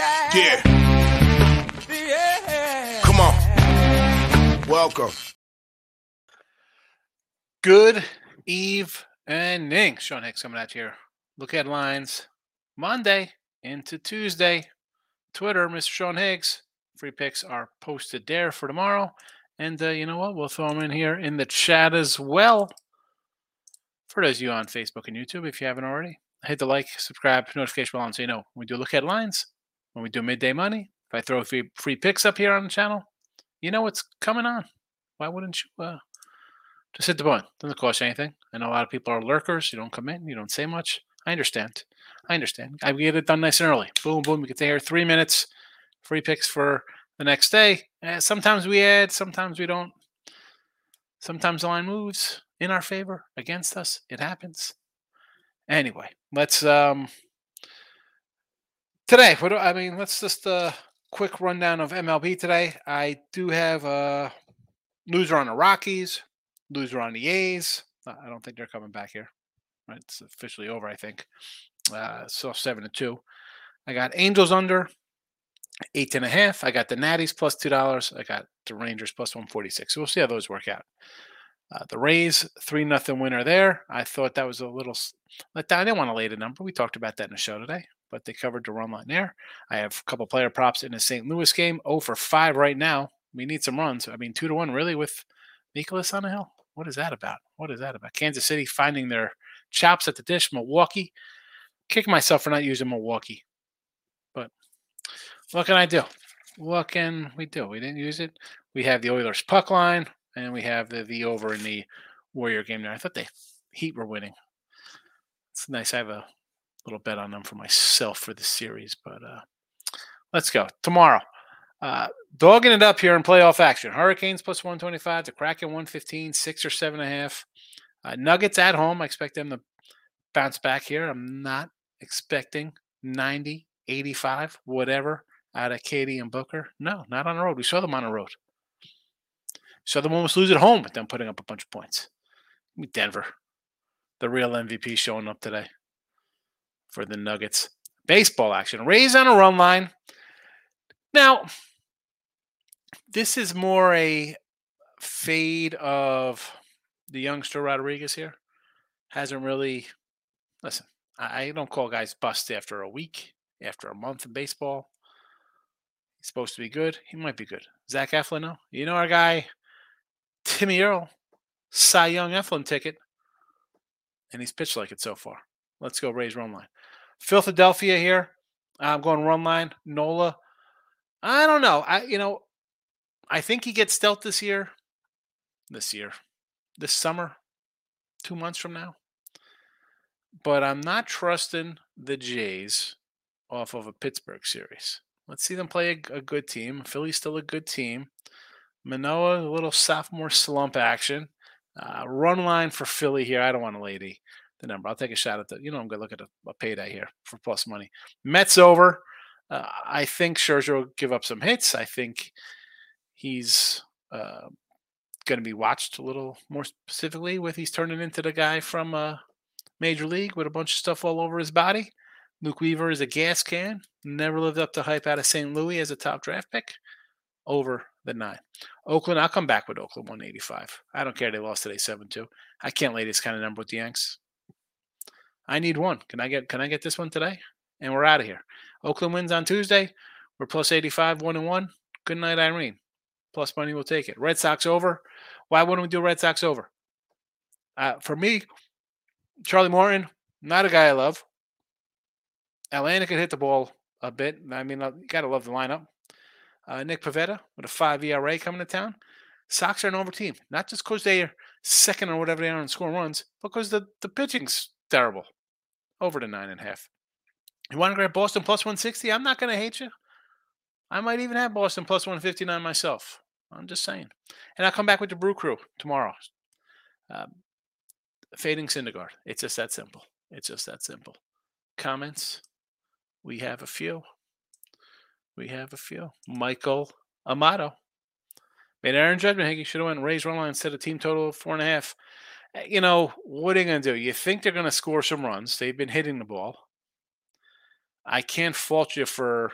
Yeah. Yeah. Yeah. Come on. Welcome. Good Eve and evening. Sean Higgs coming at you here. Look Ahead Lines Monday into Tuesday. Twitter, Mr. Sean Higgs. Free picks are posted there for tomorrow. And uh, you know what? We'll throw them in here in the chat as well. For those of you on Facebook and YouTube, if you haven't already, hit the like, subscribe, notification bell on so you know we do look headlines, when we do midday money. If I throw free, free picks up here on the channel, you know what's coming on. Why wouldn't you uh, just hit the button? Doesn't cost you anything. I know a lot of people are lurkers. You don't come in, you don't say much. I understand. I understand. I get it done nice and early. Boom, boom. We get there three minutes. Free picks for the next day. Eh, sometimes we add, sometimes we don't. Sometimes the line moves in our favor, against us. It happens. Anyway, let's um today. What do, I mean, let's just uh quick rundown of MLB today. I do have a loser on the Rockies, loser on the A's. Uh, I don't think they're coming back here. It's officially over. I think. Uh, so seven to two. I got Angels under eight and a half. I got the Natties plus two dollars. I got the Rangers plus one forty six. So we'll see how those work out. Uh, the Rays three nothing winner there. I thought that was a little let down. I didn't want to lay the number. We talked about that in the show today, but they covered the run line there. I have a couple player props in the St. Louis game. Oh for five right now. We need some runs. I mean two to one really with Mikolas on the hill. What is that about? What is that about? Kansas City finding their chops at the dish. Milwaukee. Kick myself for not using Milwaukee. But what can I do? What can we do? We didn't use it. We have the Oilers puck line, and we have the, the over in the Warrior game there. I thought the Heat were winning. It's nice. I have a little bet on them for myself for the series, but uh, let's go. Tomorrow, uh, dogging it up here in playoff action. Hurricanes plus 125, the Kraken 115, six or seven and a half. Uh, Nuggets at home. I expect them to bounce back here. I'm not expecting 90, 85, whatever out of KD and Booker. No, not on the road. We saw them on the road. Saw them almost lose at home, with them putting up a bunch of points. Denver, the real MVP showing up today for the Nuggets. Baseball action. Rays on a run line. Now, this is more a fade of the youngster Rodriguez here. Hasn't really, listen, I don't call guys bust after a week, after a month in baseball. He's supposed to be good. He might be good. Zach Eflin, no. You know our guy, Timmy Earl, Cy Young Eflin ticket, and he's pitched like it so far. Let's go Rays run line. Philadelphia here. I'm going run line. Nola. I don't know. I you know, I think he gets dealt this year. This year. This summer. Two months from now. But I'm not trusting the Jays off of a Pittsburgh series. Let's see them play a, a good team. Philly's still a good team. Manoah, a little sophomore slump action. Uh, run line for Philly here. I don't want a lay the, number. I'll take a shot at the, you know, I'm going to look at a, a, payday here for plus money. Mets over. Uh, I think Scherzer will give up some hits. I think he's uh, going to be watched a little more specifically with he's turning into the guy from uh, Major League with a bunch of stuff all over his body. Luke Weaver is a gas can. Never lived up to hype out of St. Louis as a top draft pick. Over the nine. Oakland, I'll come back with Oakland 185. I don't care. They lost today 7 2. I can't lay this kind of number with the Yanks. I need one. Can I get can I get this one today? And we're out of here. Oakland wins on Tuesday. We're plus 85, 1 and 1. Good night, Irene. Plus money, we'll take it. Red Sox over. Why wouldn't we do Red Sox over? Uh, for me, Charlie Morton, not a guy I love. Atlanta can hit the ball a bit. I mean, you got to love the lineup. Uh, Nick Pivetta with a five ERA coming to town. Sox are an over team, not just because they are second or whatever they are in scoring runs, but because the, the pitching's terrible. Over to nine and a half. You want to grab Boston plus 160? I'm not going to hate you. I might even have Boston plus 159 myself. I'm just saying. And I'll come back with the Brew Crew tomorrow. Um, fading Syndergaard. It's just that simple. It's just that simple. Comments? We have a few. We have a few. Michael Amato. Made Aaron judgment. He should have went Rays run line instead of team total of four and a half. You know, what are you going to do? You think they're going to score some runs. They've been hitting the ball. I can't fault you for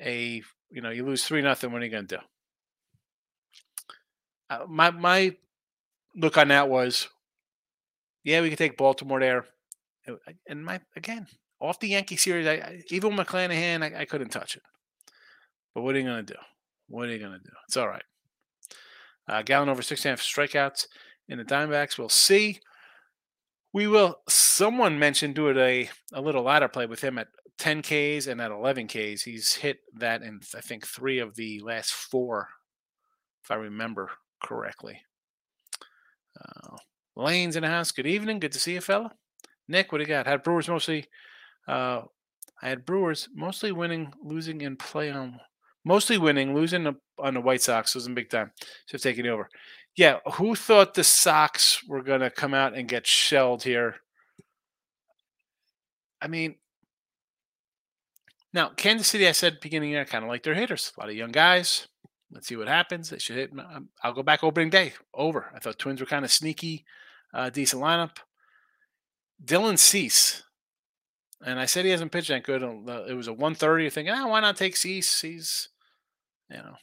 a you know you lose three nothing. What are you going to do? Uh, my my look on that was, yeah, we could take Baltimore there, Uh, and my again off the Yankee series. I, I even with McClanahan, I, I couldn't touch it. But what are you going to do? What are you going to do? It's all right. Uh, Gallen over six and a half strikeouts in the Diamondbacks. We'll see. We will. Someone mentioned doing a a little ladder play with him at 10 Ks and at 11 Ks. He's hit that in I think three of the last four, if I remember correctly. Uh, Lane's in the house. Good evening. Good to see you, fella. Nick, what do you got? Had Brewers mostly. Uh, I had Brewers mostly winning, losing in play on mostly winning, losing on the White Sox wasn't big time. So taking over. Yeah, who thought the Sox were going to come out and get shelled here? I mean, now Kansas City, I said beginning I kind of like their hitters, a lot of young guys. Let's see what happens. They should hit. um, I'll go back opening day. Over. I thought Twins were kind of sneaky, uh, decent lineup. Dylan Cease, and I said he hasn't pitched that good. uh, It was a 130. Thinking, ah, why not take Cease? He's, you know,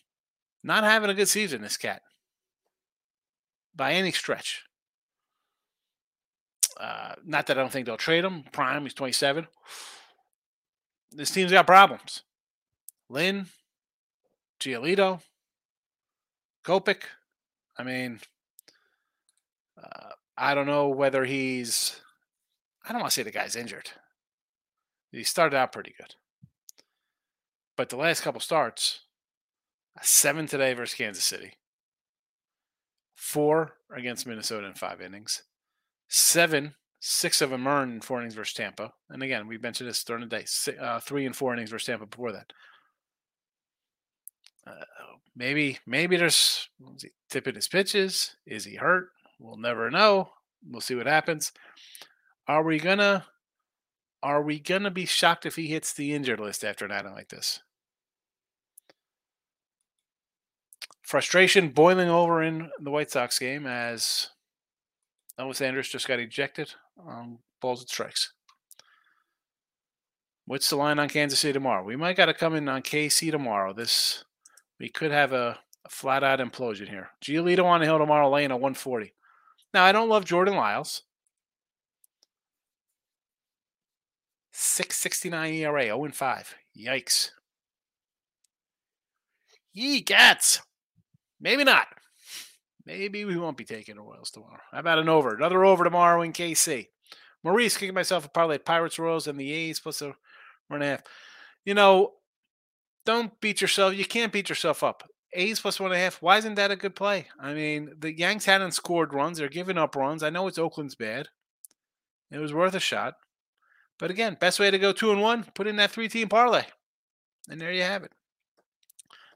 not having a good season. This cat, by any stretch. Uh, not that I don't think they'll trade him. Prime, he's 27. This team's got problems. Lynn, Giolito, Kopech. I mean, uh, I don't know whether he's. I don't want to say the guy's injured. He started out pretty good, but the last couple starts, seven today versus Kansas City, four against Minnesota in five innings, seven, six of them earned in four innings versus Tampa. And again, we mentioned this during the day, uh, three and four innings versus Tampa before that. Uh, maybe, maybe there's he tipping his pitches. Is he hurt? We'll never know. We'll see what happens. Are we gonna? Are we gonna be shocked if he hits the injured list after an item like this? Frustration boiling over in the White Sox game as Noah Sanders just got ejected on balls and strikes. What's the line on Kansas City tomorrow? We might got to come in on KC tomorrow. This we could have a, a flat out implosion here. Giolito on the hill tomorrow, laying a 140. Now I don't love Jordan Lyles. 669 ERA, 0 5. Yikes. Ye cats. Maybe not. Maybe we won't be taking the Royals tomorrow. How about an over? Another over tomorrow in KC. Maurice kicking myself a parlay Pirates Royals and the A's plus a one and a half. You know, don't beat yourself. You can't beat yourself up. A's plus one and a half. Why isn't that a good play? I mean, the Yanks hadn't scored runs. They're giving up runs. I know it's Oakland's bad. It was worth a shot. But again, best way to go two and one, put in that three team parlay. And there you have it.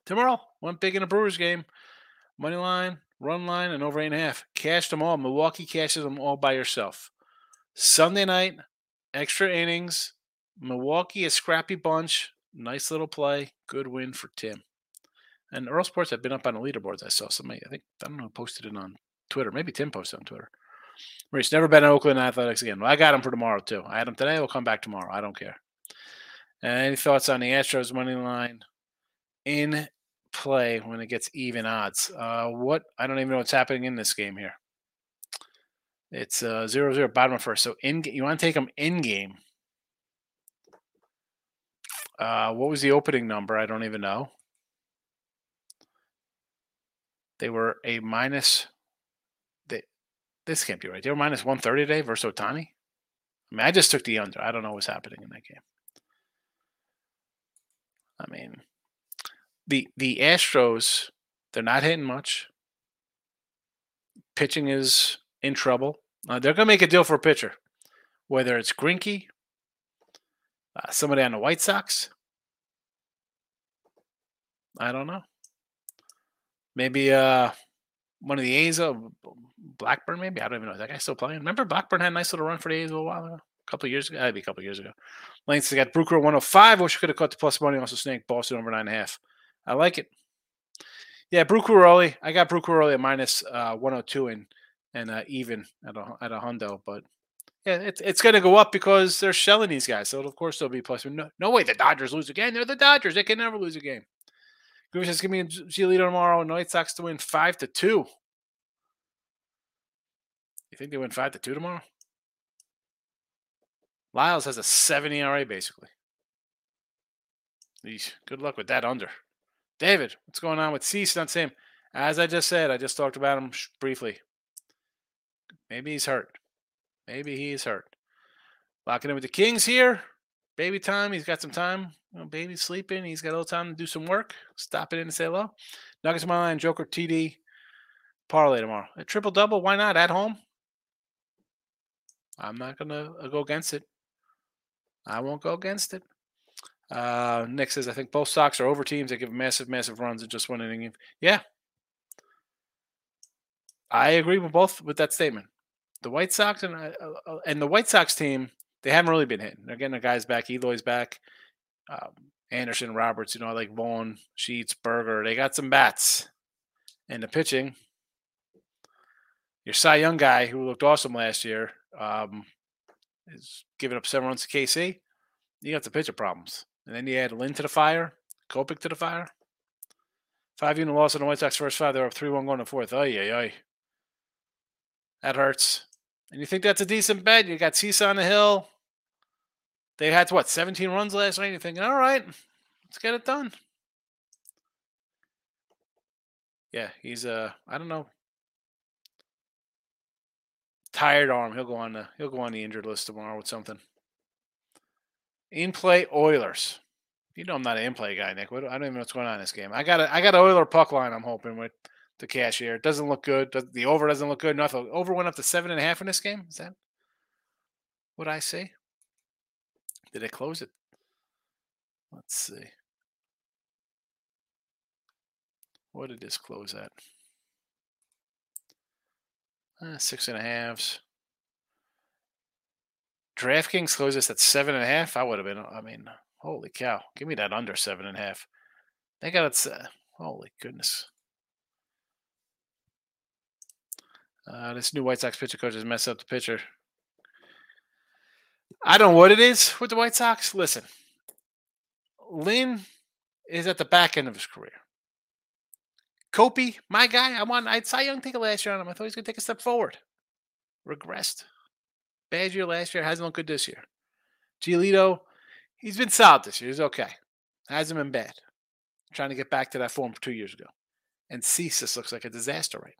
Tomorrow, one big in a Brewers game. Money line, run line, and over eight and a half. Cash them all. Milwaukee cashes them all by yourself. Sunday night, extra innings. Milwaukee, a scrappy bunch. Nice little play. Good win for Tim. And Earl Sports have been up on the leaderboards. I saw somebody, I think, I don't know who posted it on Twitter. Maybe Tim posted on Twitter. Maurice, never been in Oakland Athletics again. Well, I got him for tomorrow, too. I had him today. We'll come back tomorrow. I don't care. Any thoughts on the Astros money line in play when it gets even odds? Uh, what? I don't even know what's happening in this game here. It's uh, zero zero bottom of first. So in you want to take them in game. Uh, what was the opening number? I don't even know. They were a minus. They, this can't be right. They were minus 130 today versus Ohtani. I mean, I just took the under. I don't know what's happening in that game. I mean, the the Astros, they're not hitting much. Pitching is in trouble. Uh, they're going to make a deal for a pitcher, whether it's Greinke, uh, somebody on the White Sox. I don't know. Maybe uh, one of the A's, uh, Blackburn, maybe. I don't even know. Is that guy still playing? Remember Blackburn had a nice little run for the A's a while ago? A couple years ago? That'd be a couple years ago. Lane's got Brooker 105. Wish I could have caught the plus money. Also, Snake Boston over nine and a half. I like it. Yeah, early. I got early at minus uh, 102 and and uh, even at a at a hundo, but Yeah, it's it's going to go up because they're shelling these guys. So of course they'll be plus. No, no way the Dodgers lose again. They're the Dodgers. They can never lose a game. Groover says, "Give me a tomorrow." White Sox to win five to two. You think they win five to two tomorrow? Lyles has a seven ERA basically. Eesh, good luck with that under. David, what's going on with Cease? Not same. As I just said, I just talked about him briefly. Maybe he's hurt. Maybe he's hurt. Locking in with the Kings here. Baby time. He's got some time. You baby's sleeping. He's got a little time to do some work. Stop it in and say hello. Nuggets my line. Joker TD. Parlay tomorrow. A triple double. Why not? At home. I'm not gonna uh, go against it. I won't go against it. Uh, Nick says, I think both Sox are over teams that give massive, massive runs and just one inning. Yeah. I agree with both with that statement. The White Sox and uh, uh, and the White Sox team, they haven't really been hitting. They're getting the guys back. Eloy's back. Um, Anderson, Roberts, you know, like Vaughn, Sheets, Burger. They got some bats. And the pitching, your Cy Young guy who looked awesome last year um, is giving up seven runs to KC. You got the pitcher problems. And then you add Lynn to the fire, Kopech to the fire. Five unit loss on the White Sox first five. They're up 3 1 going to fourth. Oh, yeah, yeah. That hurts. And you think that's a decent bet? You got Cisa on the hill. They had what 17 runs last night. You're thinking, all right, let's get it done. Yeah, he's uh, I don't know, tired arm. He'll go on the he'll go on the injured list tomorrow with something. In play Oilers. You know I'm not an in play guy, Nick. I don't even know what's going on in this game. I got a I got an Oiler puck line. I'm hoping with the cashier. It doesn't look good. The over doesn't look good. Nothing. Over went up to seven and a half in this game. Is that what I say? Did it close it? Let's see. What did this close at? Uh, six and a halves. DraftKings closed this at seven and a half. I would have been. I mean, holy cow! Give me that under seven and a half. They got it. Uh, holy goodness. Uh, this new White Sox pitcher coach has messed up the pitcher. I don't know what it is with the White Sox. Listen, Lynn is at the back end of his career. Kopi, my guy, I want. I saw Young take a last year on him. I thought he was going to take a step forward. Regressed. Bad year last year. Hasn't looked good this year. Giolito, he's been solid this year. He's okay. Hasn't been bad. trying to get back to that form two years ago. And Cesis looks like a disaster right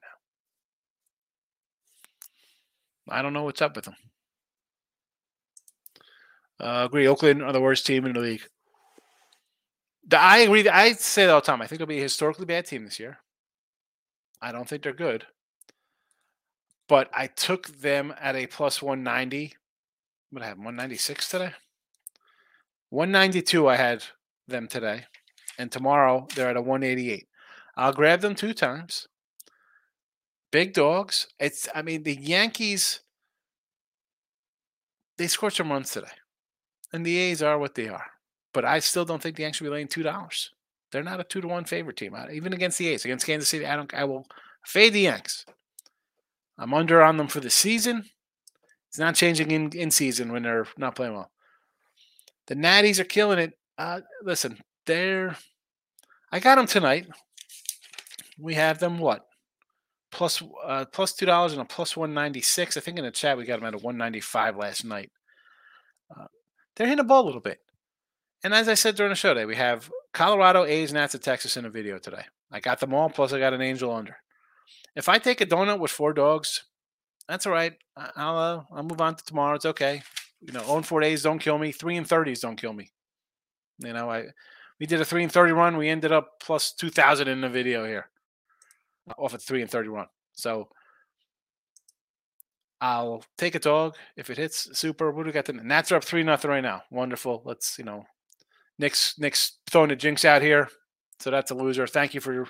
now. I don't know what's up with him. Uh, agree. Oakland are the worst team in the league. I agree. I say that all the time. I think they'll be a historically bad team this year. I don't think they're good. But I took them at a plus 190. What I have 196 today? 192 I had them today. And tomorrow they're at a 188. I'll grab them two times. Big dogs. It's I mean the Yankees they scored some runs today. And the A's are what they are. But I still don't think the Yankees should be laying two dollars. They're not a two to one favorite team. Uh, even against the A's, against Kansas City, I don't. I will fade the Yanks. I'm under on them for the season. It's not changing in in season when they're not playing well. The Natties are killing it. Uh, listen, they're. I got them tonight. We have them what? Plus, uh, plus two dollars and a plus one ninety six. I think in the chat we got them at a one ninety five last night. Uh, they're hitting the ball a little bit. And as I said during the show today, we have Colorado, A's, Nats, and Texas in a video today. I got them all, plus I got an angel under. If I take a donut with four dogs, that's all right. I'll uh, I'll move on to tomorrow. It's okay. You know, own four days don't kill me. Three and thirties don't kill me. You know, I we did a three and thirty run. We ended up plus two thousand in the video here, off a three and thirty run. So I'll take a dog if it hits. Super. What do we got? The Nats are up three nothing right now. Wonderful. Let's you know Nick's Nick's throwing a jinx out here, so that's a loser. Thank you for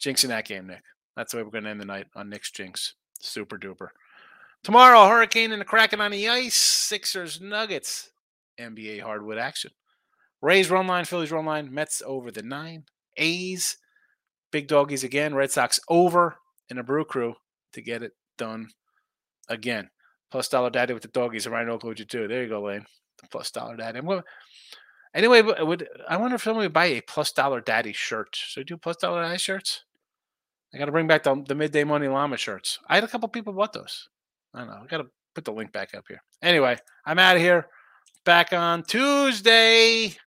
jinxing that game, Nick. That's the way we're going to end the night on Nick's jinx. Super duper. Tomorrow, Hurricane and the Kraken on the ice. Sixers, Nuggets, NBA hardwood action. Rays run line, Phillies run line, Mets over the nine. A's, big doggies again. Red Sox over in a brew crew to get it done again. Plus dollar daddy with the doggies and Rhino Oklahoma too. There you go, Lane. The plus dollar daddy. I'm gonna, anyway, would I wonder if somebody would buy a plus dollar daddy shirt? So do plus dollar daddy shirts? I got to bring back the, the midday money llama shirts. I had a couple people bought those. I don't know. I got to put the link back up here. Anyway, I'm out of here. Back on Tuesday.